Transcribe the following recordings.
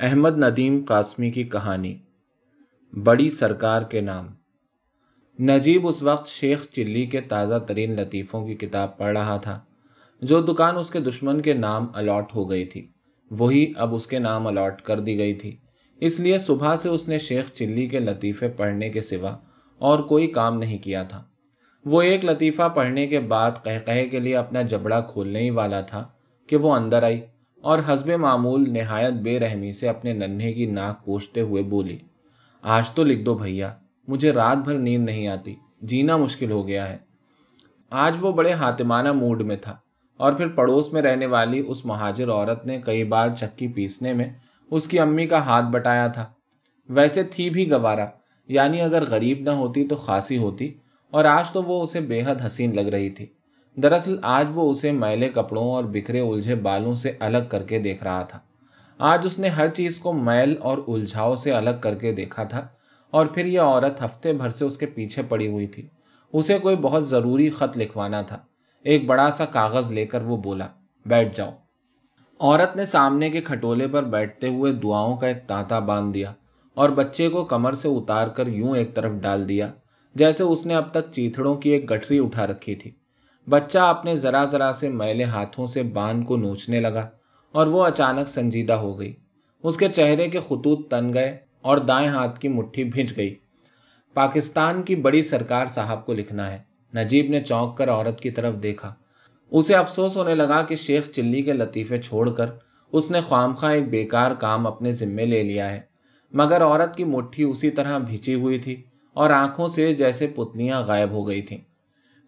احمد ندیم قاسمی کی کہانی، بڑی سرکار کے نام۔ نجیب اس وقت شیخ چلی کے تازہ ترین لطیفوں کی کتاب پڑھ رہا تھا، جو دکان اس کے دشمن کے نام الاٹ ہو گئی تھی۔ وہی اب اس کے نام الاٹ کر دی گئی تھی۔ اس لیے صبح سے اس نے شیخ چلی کے لطیفے پڑھنے کے سوا اور کوئی کام نہیں کیا تھا۔ وہ ایک لطیفہ پڑھنے کے بعد کہہ کہے کے لیے اپنا جبڑا کھولنے ہی والا تھا کہ وہ اندر آئی۔ اور حسب معمول نہایت بے رحمی سے اپنے ننھے کی ناک پوچھتے ہوئے بولی، آج تو لکھ دو بھیا، مجھے رات بھر نیند نہیں آتی، جینا مشکل ہو گیا ہے۔ آج وہ بڑے ہاتمانہ موڈ میں تھا اور پھر پڑوس میں رہنے والی اس مہاجر عورت نے کئی بار چکی پیسنے میں اس کی امی کا ہاتھ بٹایا تھا۔ ویسے تھی بھی گوارا یعنی اگر غریب نہ ہوتی تو خاصی ہوتی، اور آج تو وہ اسے بے حد حسین لگ رہی تھی۔ دراصل آج وہ اسے میلے کپڑوں اور بکھرے الجھے بالوں سے الگ کر کے دیکھ رہا تھا۔ آج اس نے ہر چیز کو میل اور الجھاؤ سے الگ کر کے دیکھا تھا اور پھر یہ عورت ہفتے بھر سے اس کے پیچھے پڑی ہوئی تھی۔ اسے کوئی بہت ضروری خط لکھوانا تھا۔ ایک بڑا سا کاغذ لے کر وہ بولا، بیٹھ جاؤ۔ عورت نے سامنے کے کھٹولے پر بیٹھتے ہوئے دعاؤں کا ایک تانتا باندھ دیا اور بچے کو کمر سے اتار کر یوں ایک طرف ڈال دیا جیسے اس نے اب تک چیتڑوں کی ایک گٹھری اٹھا رکھی تھی۔ بچہ اپنے ذرا ذرا سے میلے ہاتھوں سے بان کو نوچنے لگا اور وہ اچانک سنجیدہ ہو گئی۔ اس کے چہرے کے خطوط تن گئے اور دائیں ہاتھ کی مٹھی بھیج گئی۔ پاکستان کی بڑی سرکار صاحب کو لکھنا ہے۔ نجیب نے چونک کر عورت کی طرف دیکھا۔ اسے افسوس ہونے لگا کہ شیخ چلی کے لطیفے چھوڑ کر اس نے خواہ ایک بیکار کام اپنے ذمے لے لیا ہے۔ مگر عورت کی مٹھی اسی طرح بھیچی ہوئی تھی اور آنکھوں سے جیسے پتلیاں غائب ہو گئی تھیں۔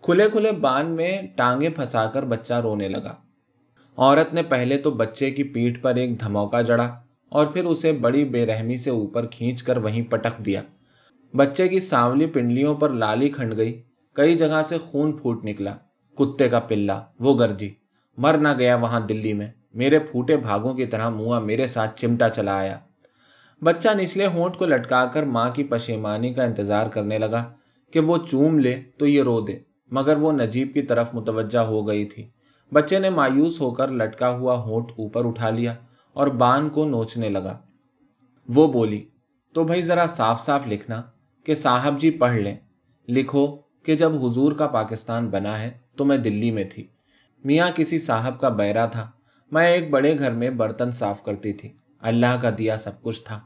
کھلے کھلے بان میں ٹانگیں پھنسا کر بچہ رونے لگا۔ عورت نے پہلے تو بچے کی پیٹھ پر ایک دھموکا جڑا اور پھر اسے بڑی بے رحمی سے اوپر کھینچ کر وہیں پٹک دیا۔ بچے کی سانولی پنڈلیوں پر لالی کھنڈ گئی۔ کئی جگہ سے خون پھوٹ نکلا۔ کتے کا پلا وہ گرجی۔ مر نہ گیا وہاں دلی میں۔ میرے پھوٹے بھاگوں کی طرح منہ میرے ساتھ چمٹا چلا آیا۔ بچہ نچلے ہونٹ کو لٹکا کر ماں کی پشیمانی کا انتظار کرنے لگا کہ وہ چوم لے تو یہ رو دے۔ مگر وہ نجیب کی طرف متوجہ ہو گئی تھی۔ بچے نے مایوس ہو کر لٹکا ہوا ہونٹ اوپر اٹھا لیا اور بان کو نوچنے لگا۔ وہ بولی، تو بھائی ذرا صاف صاف لکھنا کہ صاحب جی پڑھ لیں۔ لکھو کہ جب حضور کا پاکستان بنا ہے تو میں دلی میں تھی۔ میاں کسی صاحب کا بیرا تھا۔ میں ایک بڑے گھر میں برتن صاف کرتی تھی۔ اللہ کا دیا سب کچھ تھا۔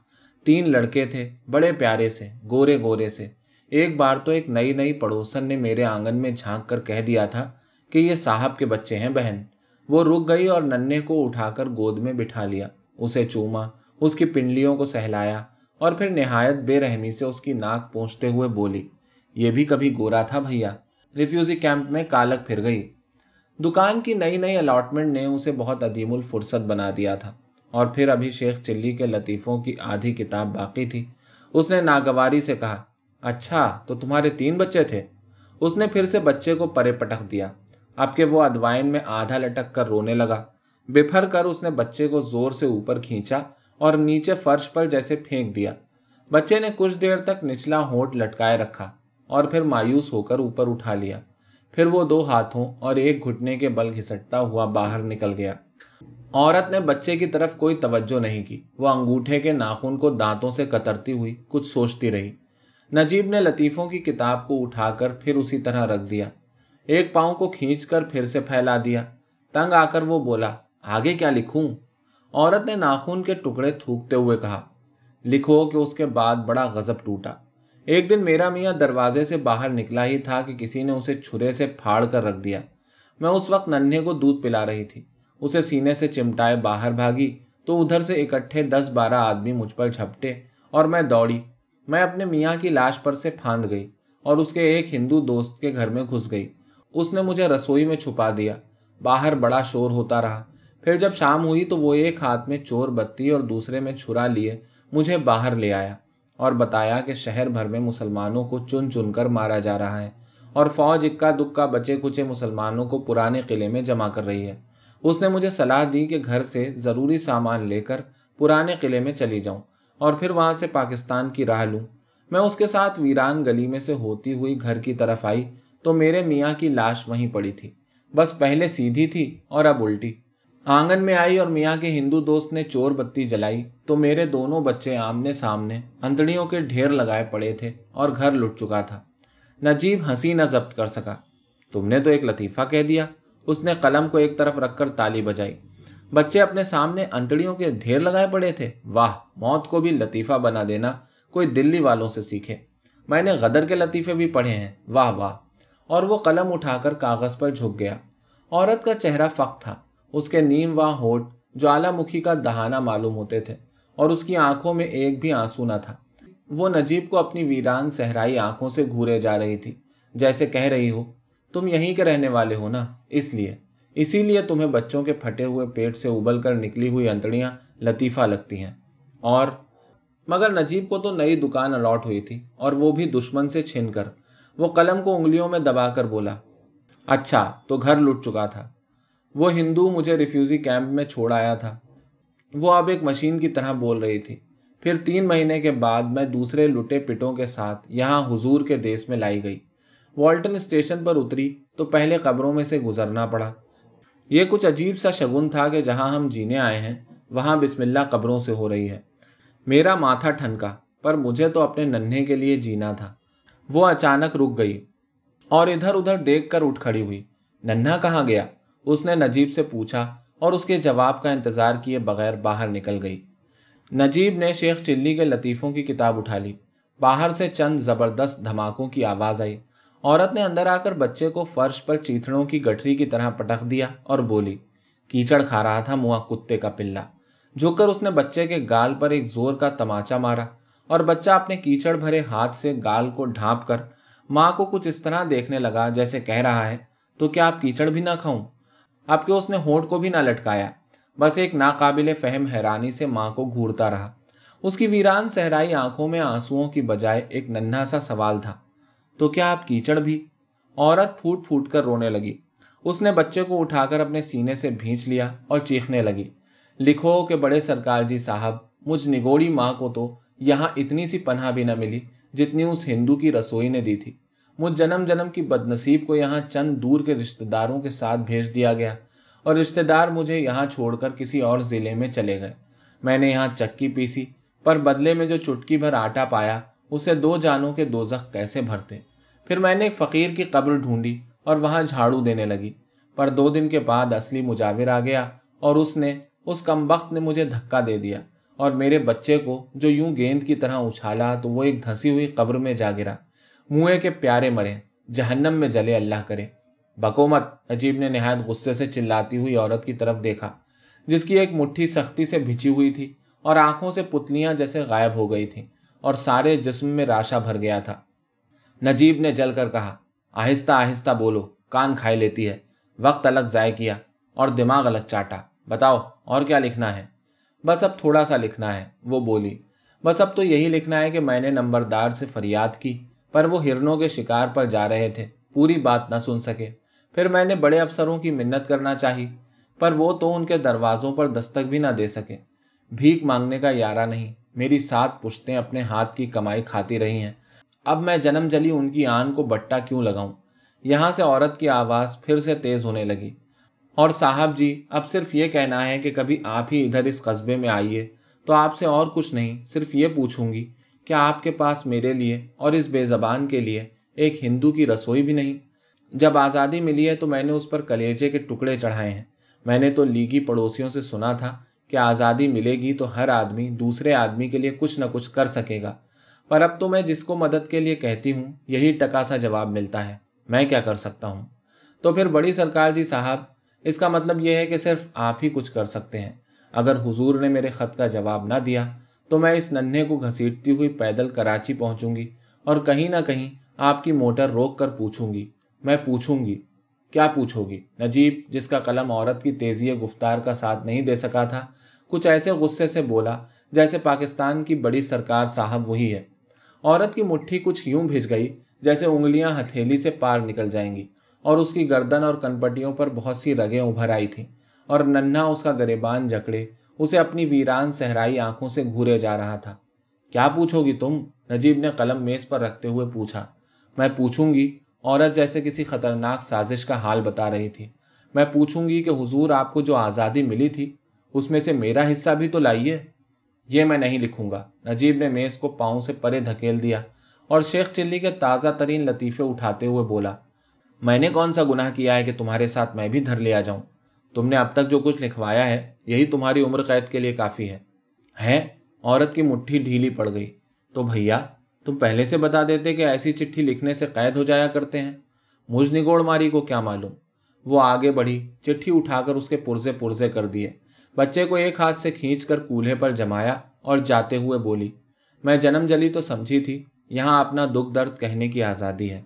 تین لڑکے تھے، بڑے پیارے سے، گورے گورے سے۔ ایک بار تو ایک نئی نئی پڑوسن نے میرے آنگن میں جھانک کر کہہ دیا تھا کہ یہ صاحب کے بچے ہیں بہن۔ وہ رک گئی اور ننے کو اٹھا کر گود میں بٹھا لیا۔ اسے چوما، اس کی پنڈلیوں کو سہلایا اور پھر نہایت بے رحمی سے اس کی ناک پہنچتے ہوئے بولی، یہ بھی کبھی گورا تھا بھیا۔ ریفیوزی کیمپ میں کالک پھر گئی۔ دکان کی نئی نئی الاٹمنٹ نے اسے بہت عدیم الفرصت بنا دیا تھا۔ اور پھر ابھی شیخ چلی کے لطیفوں کی آدھی کتاب باقی تھی۔ اس نے ناگواری سے کہا اچھا تو تمہارے تین بچے تھے۔ اس نے پھر سے بچے کو پرے پٹک دیا۔ اب کہ وہ ادوائن میں آدھا لٹک کر رونے لگا۔ بفر کر اس نے بچے کو زور سے اوپر کھینچا اور نیچے فرش پر جیسے پھینک دیا۔ بچے نے کچھ دیر تک نچلا ہونٹ لٹکائے رکھا اور پھر مایوس ہو کر اوپر اٹھا لیا۔ پھر وہ دو ہاتھوں اور ایک گھٹنے کے بل گھسٹتا ہوا باہر نکل گیا۔ عورت نے بچے کی طرف کوئی توجہ نہیں کی۔ وہ انگوٹھے کے ناخن کو دانتوں سے کترتی ہوئی کچھ سوچتی رہی۔ نجیب نے لطیفوں کی کتاب کو اٹھا کر پھر اسی طرح رکھ دیا۔ ایک پاؤں کو کھینچ کر پھر سے پھیلا دیا۔ تنگ آ کر وہ بولا، آگے کیا لکھوں؟ عورت نے ناخون کے ٹکڑے تھوکتے ہوئے کہا، لکھو کہ اس کے بعد بڑا غزب ٹوٹا۔ ایک دن میرا میاں دروازے سے باہر نکلا ہی تھا کہ کسی نے اسے چھرے سے پھاڑ کر رکھ دیا۔ میں اس وقت ننھے کو دودھ پلا رہی تھی۔ اسے سینے سے چمٹائے باہر بھاگی تو ادھر سے اکٹھے دس بارہ آدمی مجھ پر جھپٹے اور میں دوڑی۔ میں اپنے میاں کی لاش پر سے پھاند گئی اور اس کے ایک ہندو دوست کے گھر میں گھس گئی۔ اس نے مجھے رسوئی میں چھپا دیا۔ باہر بڑا شور ہوتا رہا۔ پھر جب شام ہوئی تو وہ ایک ہاتھ میں چور بتی اور دوسرے میں چھرا لیے مجھے باہر لے آیا اور بتایا کہ شہر بھر میں مسلمانوں کو چن چن کر مارا جا رہا ہے اور فوج اکا دکا بچے کچے مسلمانوں کو پرانے قلعے میں جمع کر رہی ہے۔ اس نے مجھے صلاح دی کہ گھر سے ضروری سامان لے کر پرانے قلعے میں چلی جاؤں۔ اور پھر وہاں سے پاکستان کی راہ لوں۔ میں اس کے ساتھ ویران گلی میں سے ہوتی ہوئی گھر کی طرف آئی تو میرے میاں کی لاش وہیں پڑی تھی۔ بس پہلے سیدھی تھی اور اب الٹی۔ آنگن میں آئی اور میاں کے ہندو دوست نے چور بتی جلائی تو میرے دونوں بچے آمنے سامنے انتڑیوں کے ڈھیر لگائے پڑے تھے اور گھر لٹ چکا تھا۔ نجیب ہنسی نہ ضبط کر سکا۔ تم نے تو ایک لطیفہ کہہ دیا۔ اس نے قلم کو ایک طرف رکھ کر تالی بجائی۔ بچے اپنے سامنے انتڑیوں کے ڈھیر لگائے پڑے تھے۔ واہ، موت کو بھی لطیفہ بنا دینا کوئی دلی والوں سے سیکھے۔ میں نے غدر کے لطیفے بھی پڑھے ہیں۔ واہ واہ۔ اور وہ قلم اٹھا کر کاغذ پر جھک گیا۔ عورت کا چہرہ فق تھا۔ اس کے نیم واہ ہوٹ جوالا مکھی کا دہانا معلوم ہوتے تھے اور اس کی آنکھوں میں ایک بھی آنسو نہ تھا۔ وہ نجیب کو اپنی ویران صحرائی آنکھوں سے گھورے جا رہی تھی۔ جیسے کہہ رہی ہو، تم یہیں کے رہنے والے ہو نا؟ اس لیے۔ اسی لیے تمہیں بچوں کے پھٹے ہوئے پیٹ سے ابل کر نکلی ہوئی انتڑیاں لطیفہ لگتی ہیں۔ اور مگر نجیب کو تو نئی دکان الاٹ ہوئی تھی اور وہ بھی دشمن سے چھن کر۔ وہ قلم کو انگلیوں میں دبا کر بولا اچھا تو گھر لٹ چکا تھا۔ وہ ہندو مجھے ریفیوزی کیمپ میں چھوڑ آیا تھا۔ وہ اب ایک مشین کی طرح بول رہی تھی۔ پھر تین مہینے کے بعد میں دوسرے لٹے پٹوں کے ساتھ یہاں حضور کے دیس میں لائی گئی۔ والٹن اسٹیشن پر اتری تو پہلے قبروں میں سے گزرنا پڑا۔ یہ کچھ عجیب سا شگن تھا کہ جہاں ہم جینے آئے ہیں، وہاں بسم اللہ قبروں سے ہو رہی ہے۔ میرا ماتھا ٹھنکا، پر مجھے تو اپنے ننھے کے لیے جینا تھا۔ وہ اچانک رک گئی اور ادھر ادھر دیکھ کر اٹھ کھڑی ہوئی۔ ننھا کہاں گیا؟ اس نے نجیب سے پوچھا اور اس کے جواب کا انتظار کیے بغیر باہر نکل گئی۔ نجیب نے شیخ چلی کے لطیفوں کی کتاب اٹھا لی۔ باہر سے چند زبردست دھماکوں کی آواز آئی۔ عورت نے اندر آ کر بچے کو فرش پر چیتڑوں کی گٹھری کی طرح پٹک دیا اور بولی، کیچڑ کھا رہا تھا منہ کتے کا پلا جھک کر اس نے بچے کے گال پر ایک زور کا تماچا مارا اور بچہ اپنے کیچڑ بھرے ہاتھ سے گال کو ڈھانپ کر ماں کو کچھ اس طرح دیکھنے لگا جیسے کہہ رہا ہے، تو کیا آپ کیچڑ بھی نہ کھاؤں؟ اب کہ اس نے ہونٹ کو بھی نہ لٹکایا بس ایک ناقابل فہم حیرانی سے ماں کو گھورتا رہا۔ اس کی ویران صحرائی آنکھوں میں آنسو کی بجائے ایک ننھا سا سوال تھا۔ تو کیا آپ کیچڑ بھی؟ عورت پھوٹ پھوٹ کر رونے لگی۔ اس نے بچے کو اٹھا کر اپنے سینے سے بھینچ لیا اور چیخنے لگی۔ لکھو کہ بڑے سرکار جی صاحب، مجھ نگوڑی ماں کو تو یہاں اتنی سی پناہ بھی نہ ملی جتنی اس ہندو کی رسوئی نے دی تھی۔ مجھ جنم جنم کی بد نصیب کو یہاں چند دور کے رشتے داروں کے ساتھ بھیج دیا گیا اور رشتے دار مجھے یہاں چھوڑ کر کسی اور ضلع میں چلے گئے۔ میں نے یہاں چکی پیسی، پر بدلے میں جو چٹکی بھر آٹا پایا اسے دو جانوں کے دو زخ کیسے بھرتے؟ پھر میں نے ایک فقیر کی قبر ڈھونڈی اور وہاں جھاڑو دینے لگی۔ پر دو دن کے بعد اصلی مجاور آ گیا اور اس نے اس کم وقت نے مجھے دھکا دے دیا اور میرے بچے کو جو یوں گیند کی طرح اچھالا تو وہ ایک دھسی ہوئی قبر میں جا گرا۔ منہ کے پیارے مرے، جہنم میں جلے اللہ کرے۔ بکومت عجیب نے نہایت غصے سے چلاتی ہوئی عورت کی طرف دیکھا، جس کی ایک مٹھی سختی سے بھچی ہوئی تھی اور آنکھوں سے پتلیاں جیسے غائب ہو گئی تھیں۔ اور سارے جسم میں راشا بھر گیا تھا۔ نجیب نے جل کر کہا، آہستہ آہستہ بولو، کان کھائے لیتی ہے۔ وقت الگ ضائع کیا اور دماغ الگ چاٹا۔ بتاؤ، اور کیا لکھنا ہے؟ بس اب تھوڑا سا لکھنا ہے، وہ بولی۔ بس اب تو یہی لکھنا ہے کہ میں نے نمبردار سے فریاد کی، پر وہ ہرنوں کے شکار پر جا رہے تھے۔ پوری بات نہ سن سکے۔ پھر میں نے بڑے افسروں کی منت کرنا چاہی، پر وہ تو ان کے دروازوں پر دستک بھی نہ دے سکے۔ بھیک مانگنے کا یارہ نہیں۔ میری سات پشتیں اپنے ہاتھ کی کمائی کھاتی رہی ہیں۔ اب میں جنم جلی ان کی آن کو بٹا کیوں لگاؤں؟ یہاں سے عورت کی آواز پھر سے تیز ہونے لگی۔ اور صاحب جی اب صرف یہ کہنا ہے کہ کبھی آپ ہی ادھر اس قصبے میں آئیے تو آپ سے اور کچھ نہیں، صرف یہ پوچھوں گی کہ آپ کے پاس میرے لیے اور اس بے زبان کے لیے ایک ہندو کی رسوئی بھی نہیں۔ جب آزادی ملی ہے تو میں نے اس پر کلیجے کے ٹکڑے چڑھائے ہیں۔ میں نے تو لیگی پڑوسیوں سے سنا تھا کہ آزادی ملے گی تو ہر آدمی دوسرے آدمی کے لیے کچھ نہ کچھ کر سکے گا۔ پر اب تو میں جس کو مدد کے لیے کہتی ہوں، یہی ٹکا سا جواب ملتا ہے۔ میں کیا کر سکتا ہوں؟ تو پھر بڑی سرکار جی صاحب، اس کا مطلب یہ ہے کہ صرف آپ ہی کچھ کر سکتے ہیں۔ اگر حضور نے میرے خط کا جواب نہ دیا، تو میں اس ننھے کو گھسیٹتی ہوئی پیدل کراچی پہنچوں گی اور کہیں نہ کہیں آپ کی موٹر روک کر پوچھوں گی۔ میں پوچھوں گی، کیا پوچھو گی؟ نجیب، جس کا قلم عورت کی تیزی گفتار کا ساتھ نہیں دے سکا تھا کچھ ایسے غصے سے بولا جیسے پاکستان کی بڑی سرکار صاحب وہی ہے۔ عورت کی مٹھی کچھ یوں بھیج گئی جیسے انگلیاں ہتھیلی سے پار نکل جائیں گی اور اس کی گردن اور کنپٹیوں پر بہت سی رگیں ابھر آئی تھیں اور ننھا اس کا گریبان جکڑے اسے اپنی ویران صحرائی آنکھوں سے گھورے جا رہا تھا۔ کیا پوچھو گی تم؟ نجیب نے قلم میز پر رکھتے ہوئے پوچھا۔ میں پوچھوں گی، عورت جیسے کسی خطرناک سازش کا حال بتا رہی تھی۔ میں پوچھوں گی کہ حضور آپ کو جو آزادی ملی تھی اس میں سے میرا حصہ بھی تو لائیے۔ یہ میں نہیں لکھوں گا۔ نجیب نے میز کو پاؤں سے پرے دھکیل دیا اور شیخ چلی کے تازہ ترین لطیفے اٹھاتے ہوئے بولا، میں نے کون سا گناہ کیا ہے کہ تمہارے ساتھ میں بھی دھر لیا جاؤں؟ تم نے اب تک جو کچھ لکھوایا ہے، یہی تمہاری عمر قید کے لیے کافی ہے۔ ہے عورت کی مٹھی ڈھیلی پڑ گئی۔ تو بھیا، تم پہلے سے بتا دیتے کہ ایسی چٹھی لکھنے سے قید ہو جایا کرتے ہیں۔ مجھ نگوڑ ماری کو کیا معلوم؟ وہ آگے بڑھی، چٹھی اٹھا کر اس کے پرزے پرزے کر دیے۔ بچے کو ایک ہاتھ سے کھینچ کر کولہے پر جمایا اور جاتے ہوئے بولی، میں جنم جلی تو سمجھی تھی، یہاں اپنا دکھ درد کہنے کی آزادی ہے۔